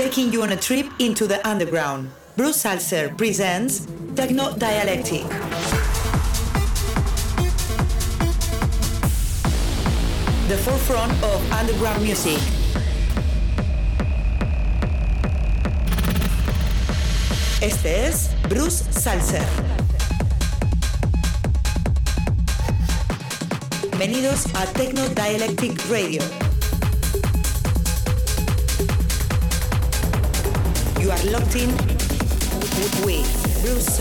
taking you on a trip into the underground. Bruce Zalcer presents Techno Dialectic. The forefront of underground music. Este es Bruce Zalcer. Bienvenidos a Techno Dialectic Radio. Are locked in with Bruce.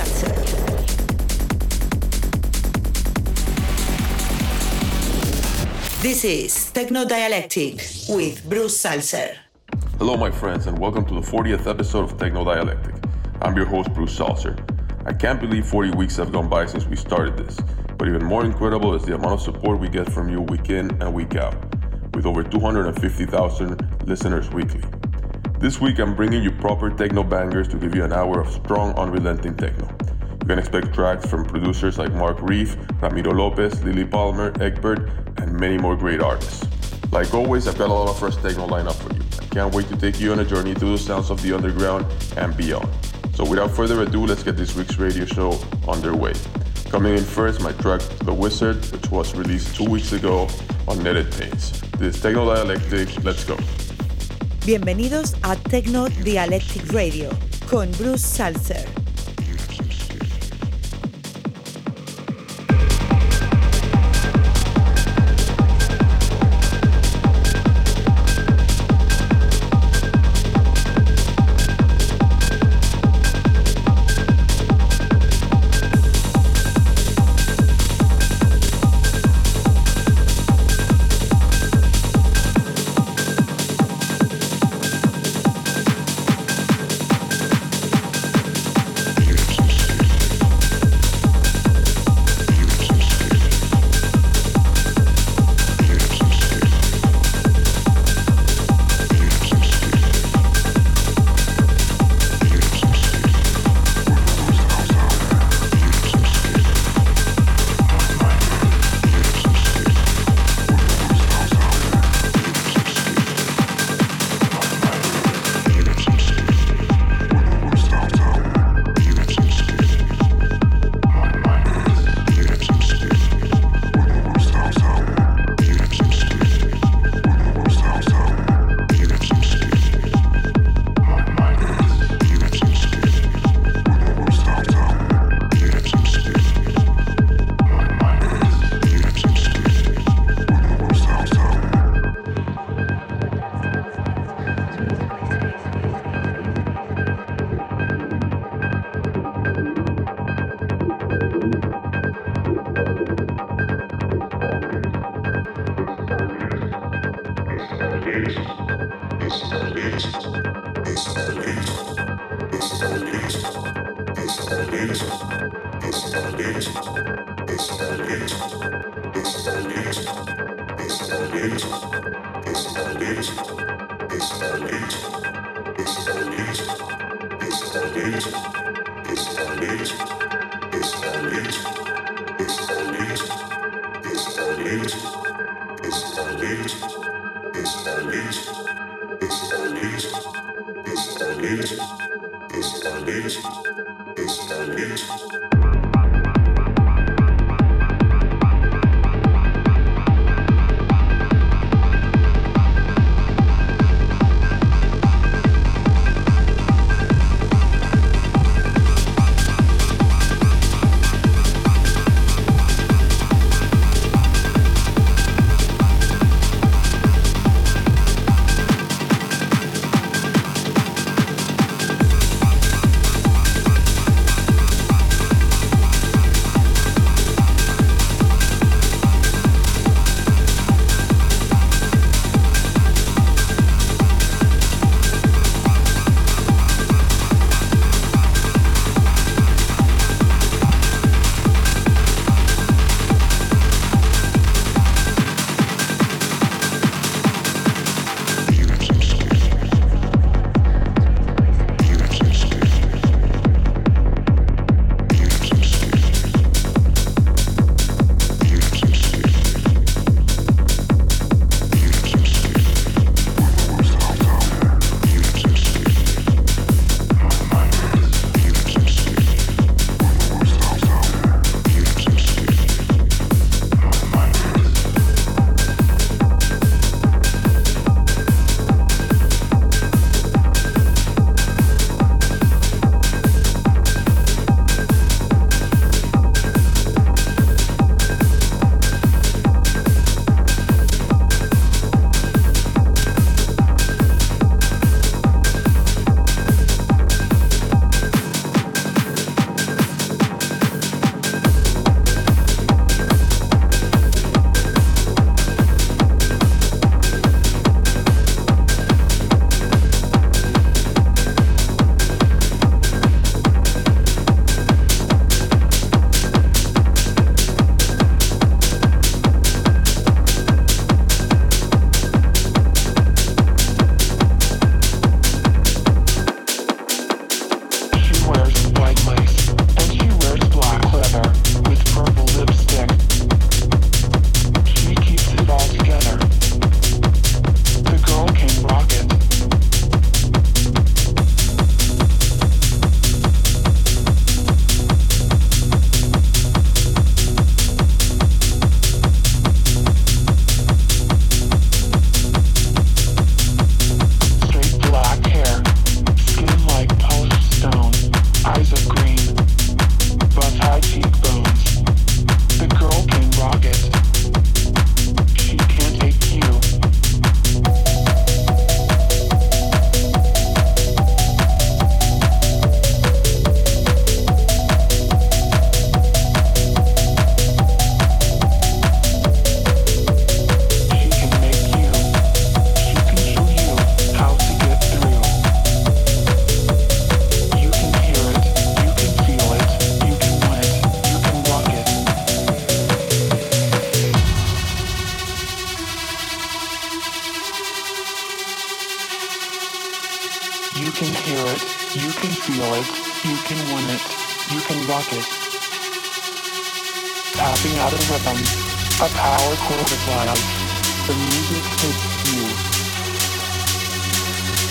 This is Techno Dialectic with Bruce Zalcer. Hello, my friends, and welcome to the 40th episode of Techno Dialectic. I'm your host, Bruce Zalcer. I can't believe 40 weeks have gone by since we started this, but even more incredible is the amount of support we get from you week in and week out, with over 250,000 listeners weekly. This week, I'm bringing you proper techno bangers to give you an hour of strong, unrelenting techno. You can expect tracks from producers like Mark Reeve, Ramiro Lopez, Lilly Palmer, Egbert, and many more great artists. Like always, I've got a lot of fresh techno lineup for you. I can't wait to take you on a journey through the sounds of the underground and beyond. So without further ado, let's get this week's radio show underway. Coming in first, my track The Wizard, which was released two weeks ago on Kneaded Pains. This is Techno Dialectic, let's go. Bienvenidos a Techno Dialectic Radio con Bruce Salzer. Escalés, escalés, escalés.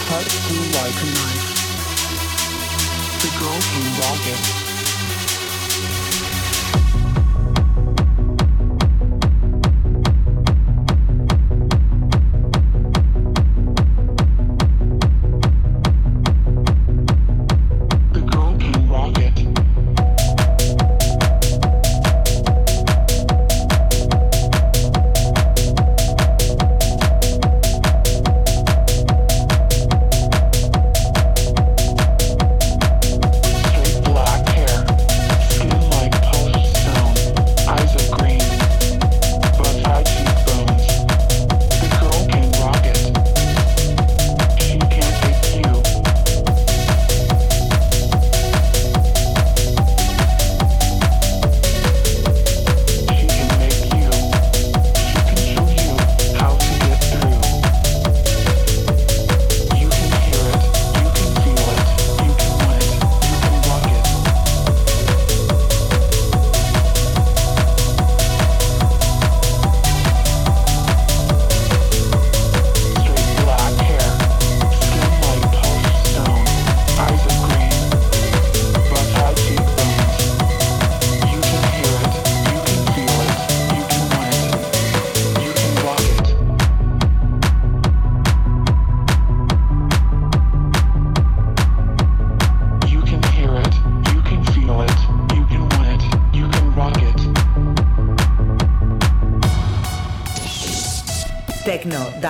Cut through like a knife. The girl can rock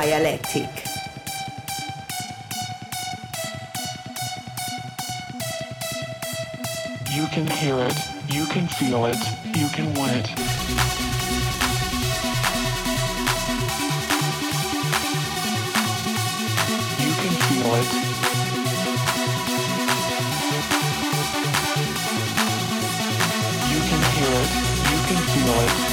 dialectic. You can hear it, you can feel it, you can want it. You can feel it. You can hear it, you can feel it,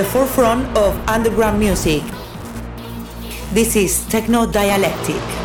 the forefront of underground music. This is Techno Dialectic.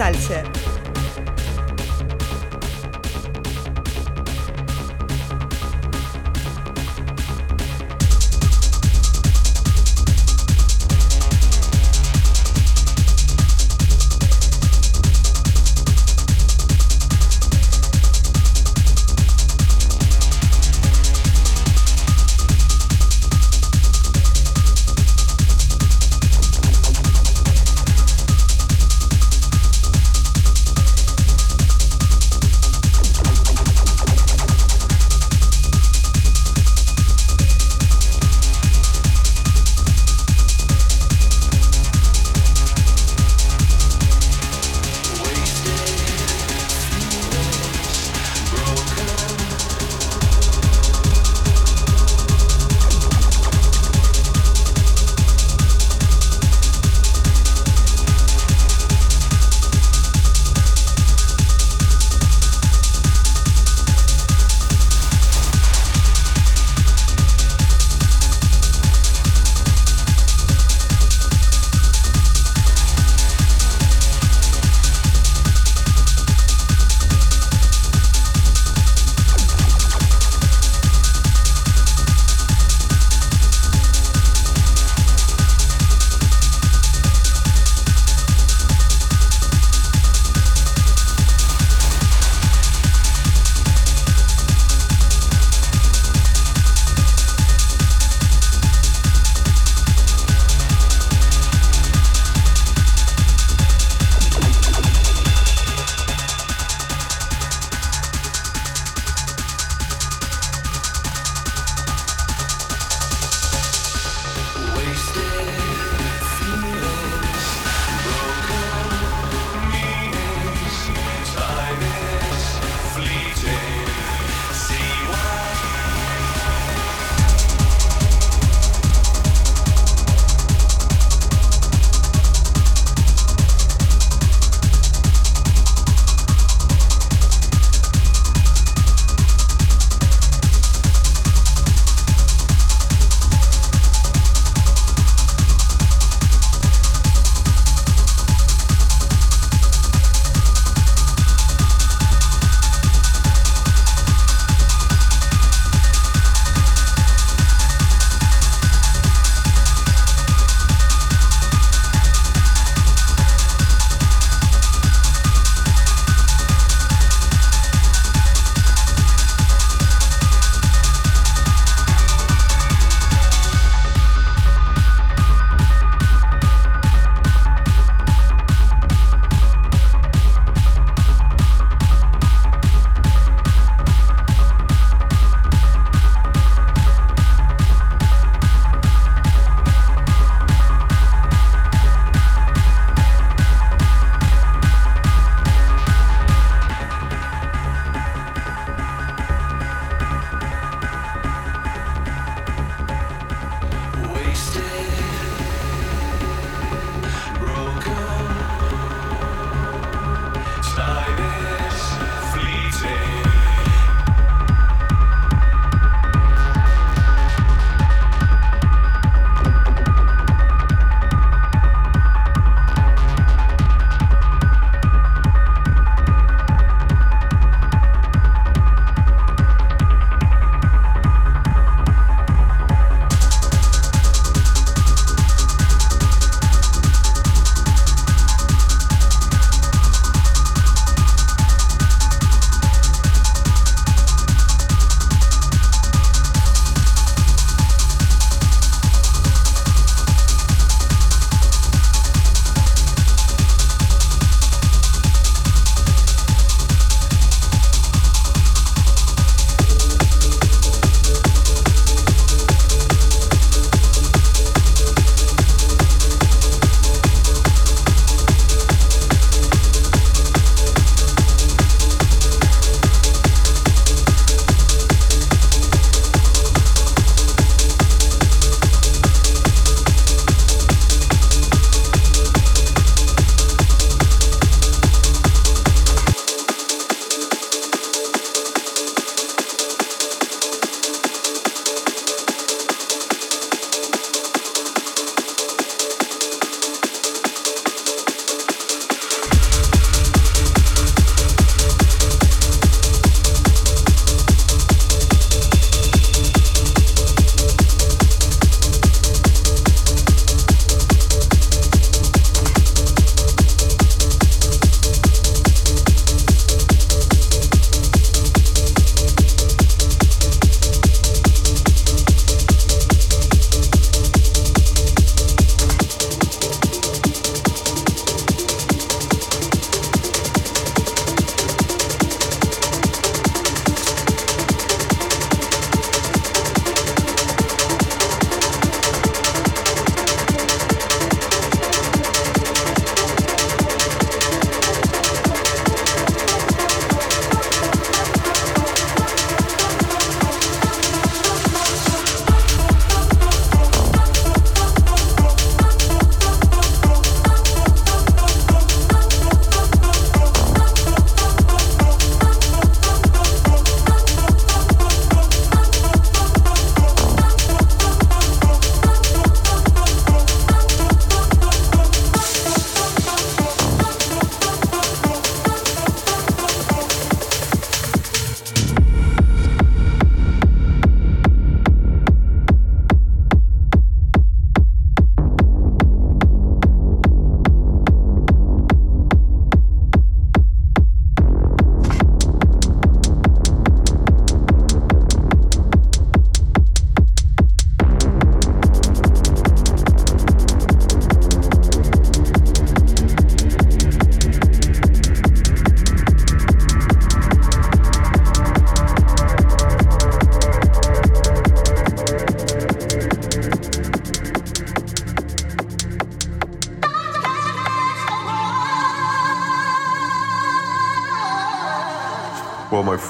Es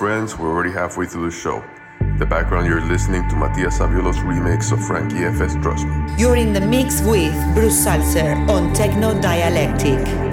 friends, we're already halfway through the show. In the background, you're listening to Mattia Saviolo's remix of Frankyeffe's Trust Me. You're in the mix with Bruce Zalcer on Techno Dialectic.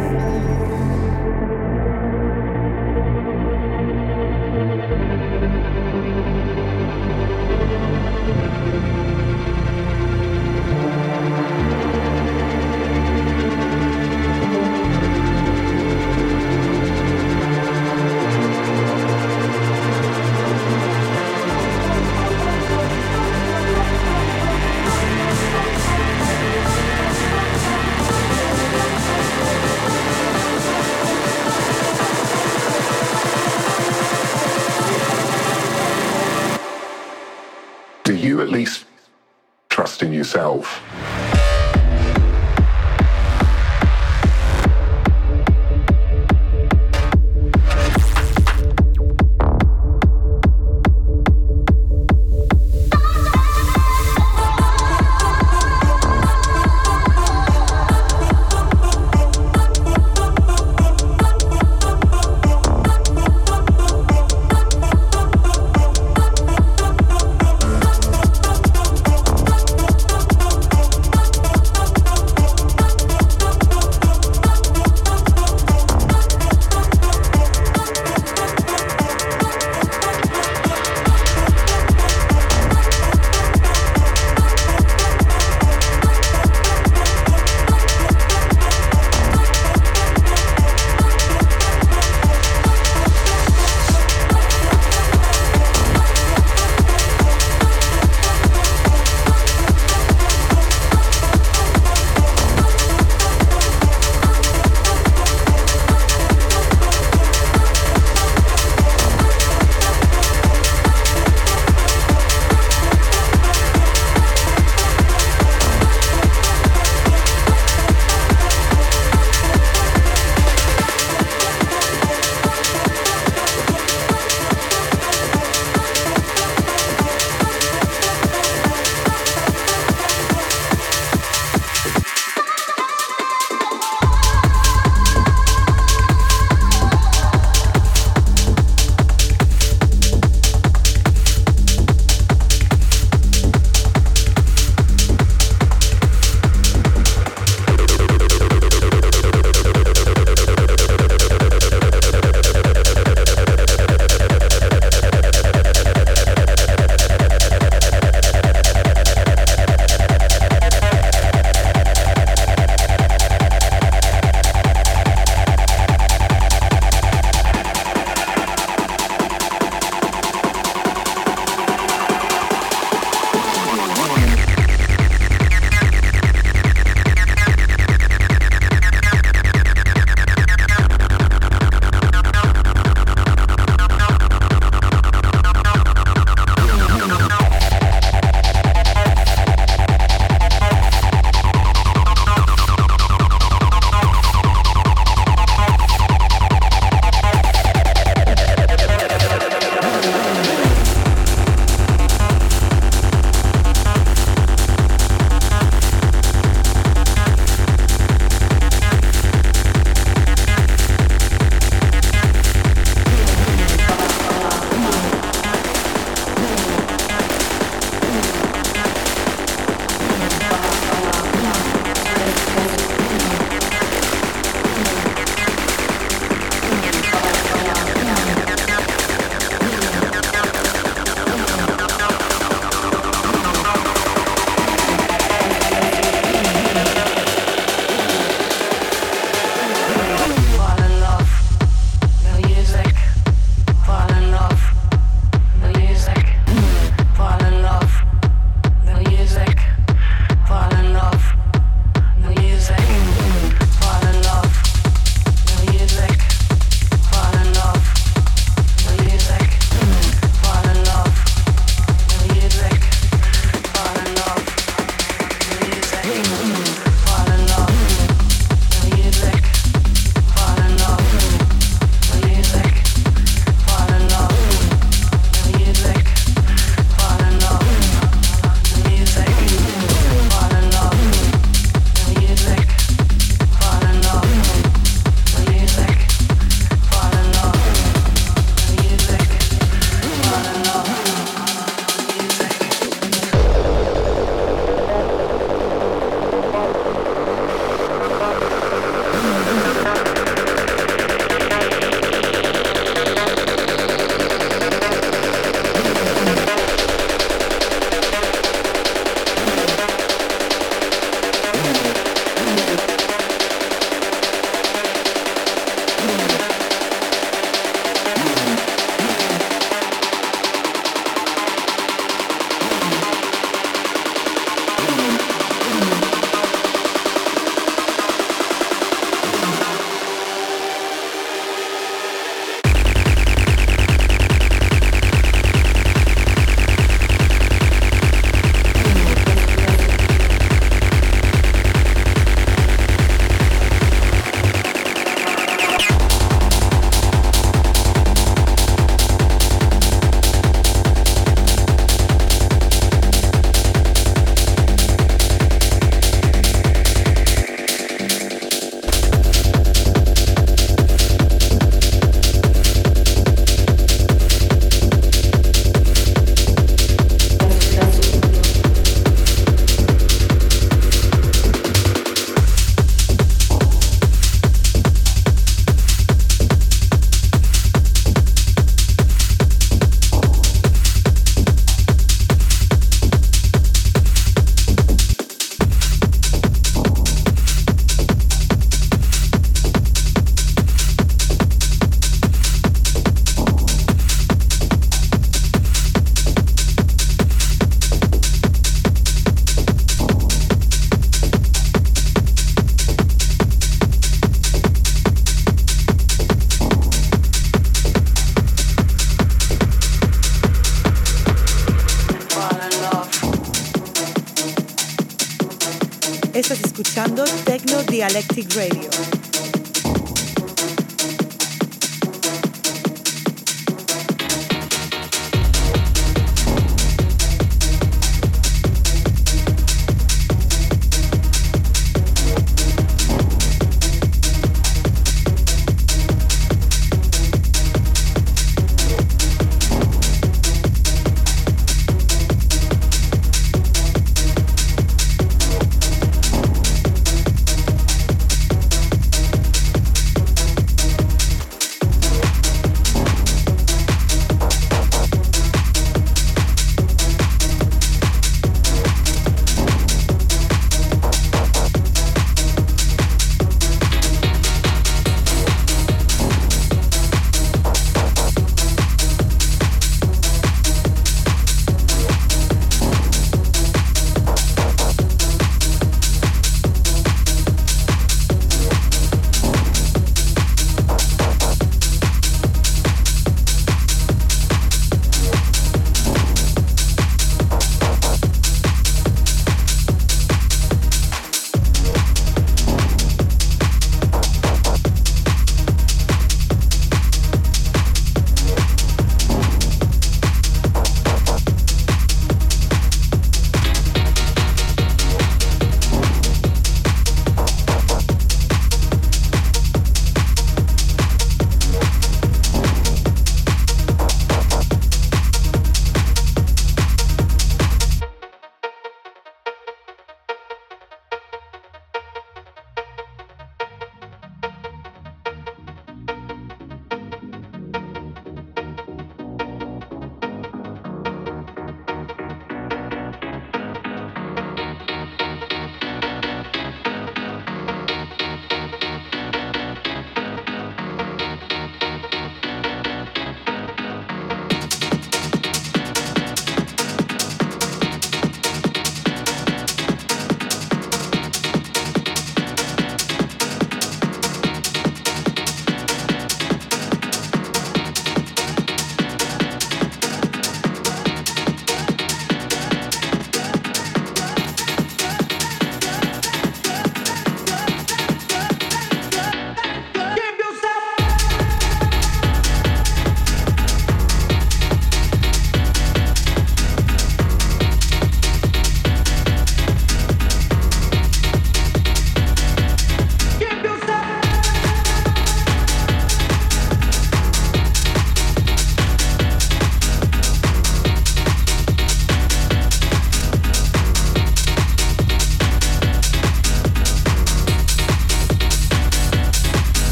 Radio.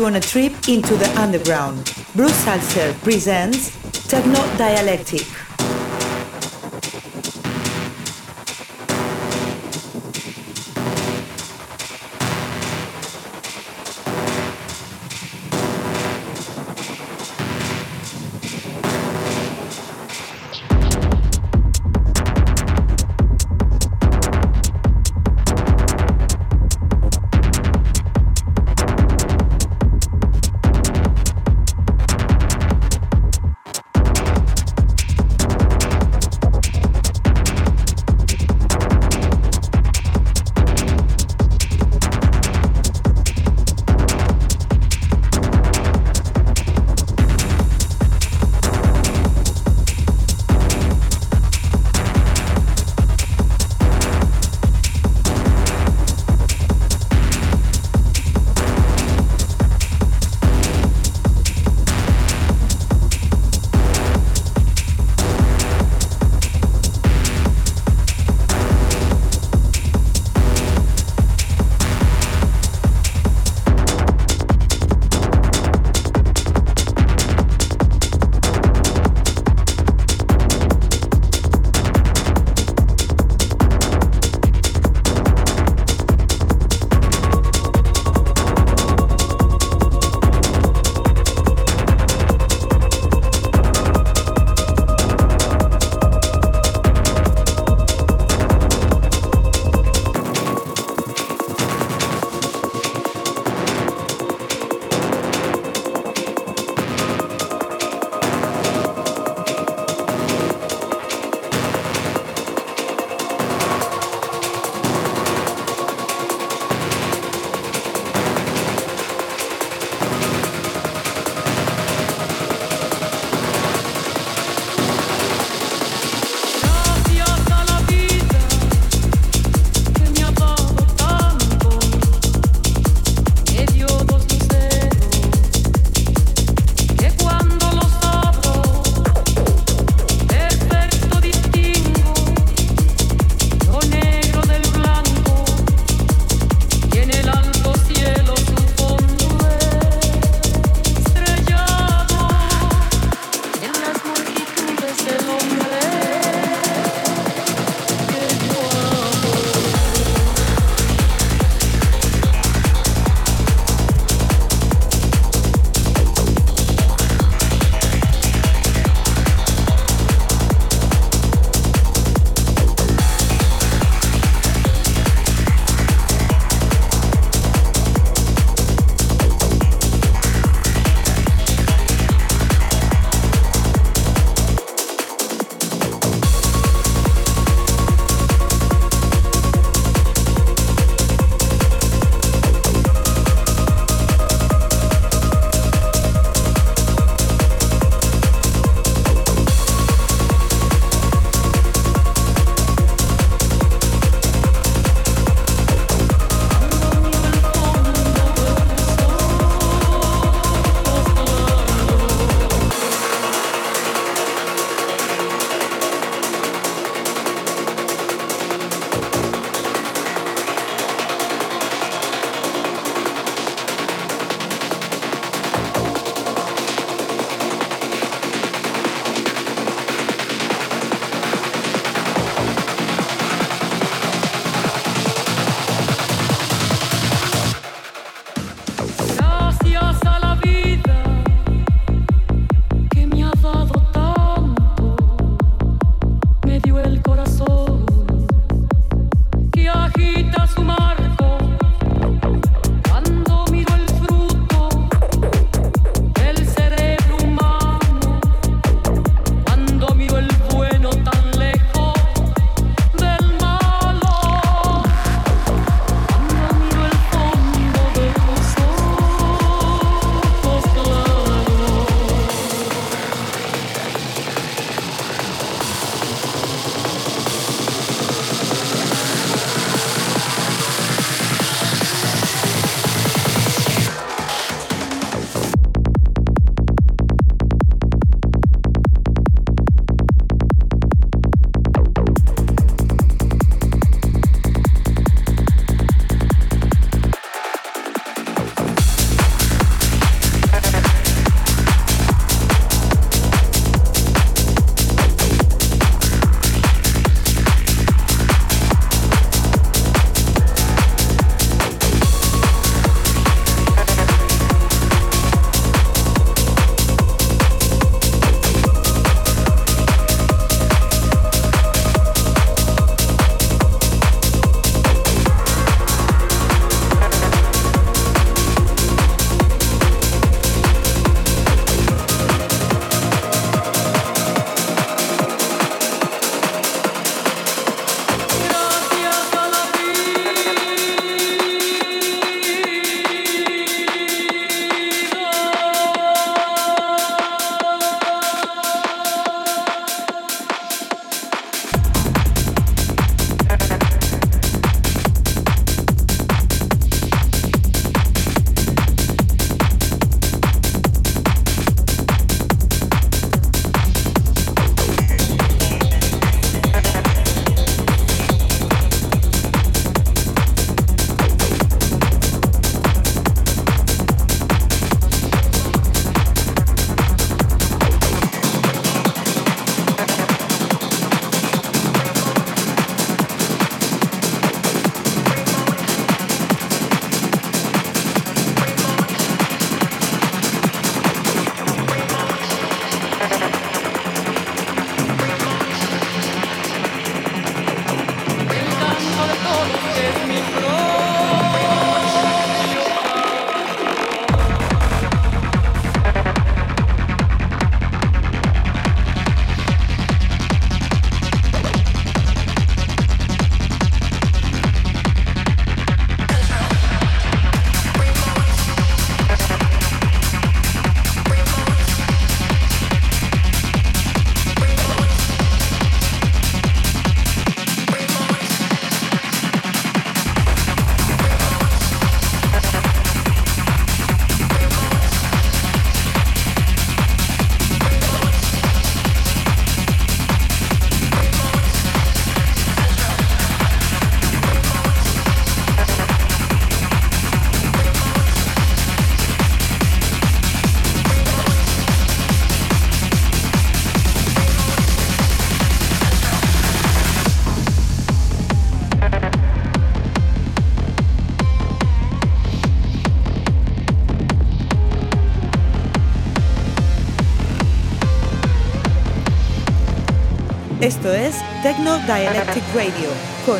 You on a trip into the underground. Bruce Zalcer presents Techno Dialectic. Esto es Techno Dialectic Radio con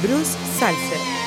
Bruce Salzer.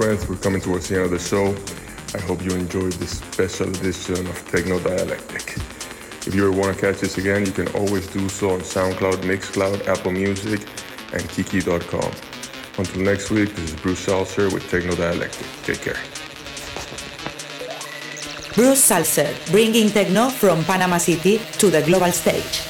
Friends, we're coming towards the end of the show. I hope you enjoyed this special edition of Techno Dialectic. If you ever want to catch this again, you can always do so on SoundCloud, Mixcloud, Apple Music, and Kiki.com. Until next week, this is Bruce Zalcer with Techno Dialectic. Take care. Bruce Zalcer, bringing techno from Panama City to the global stage.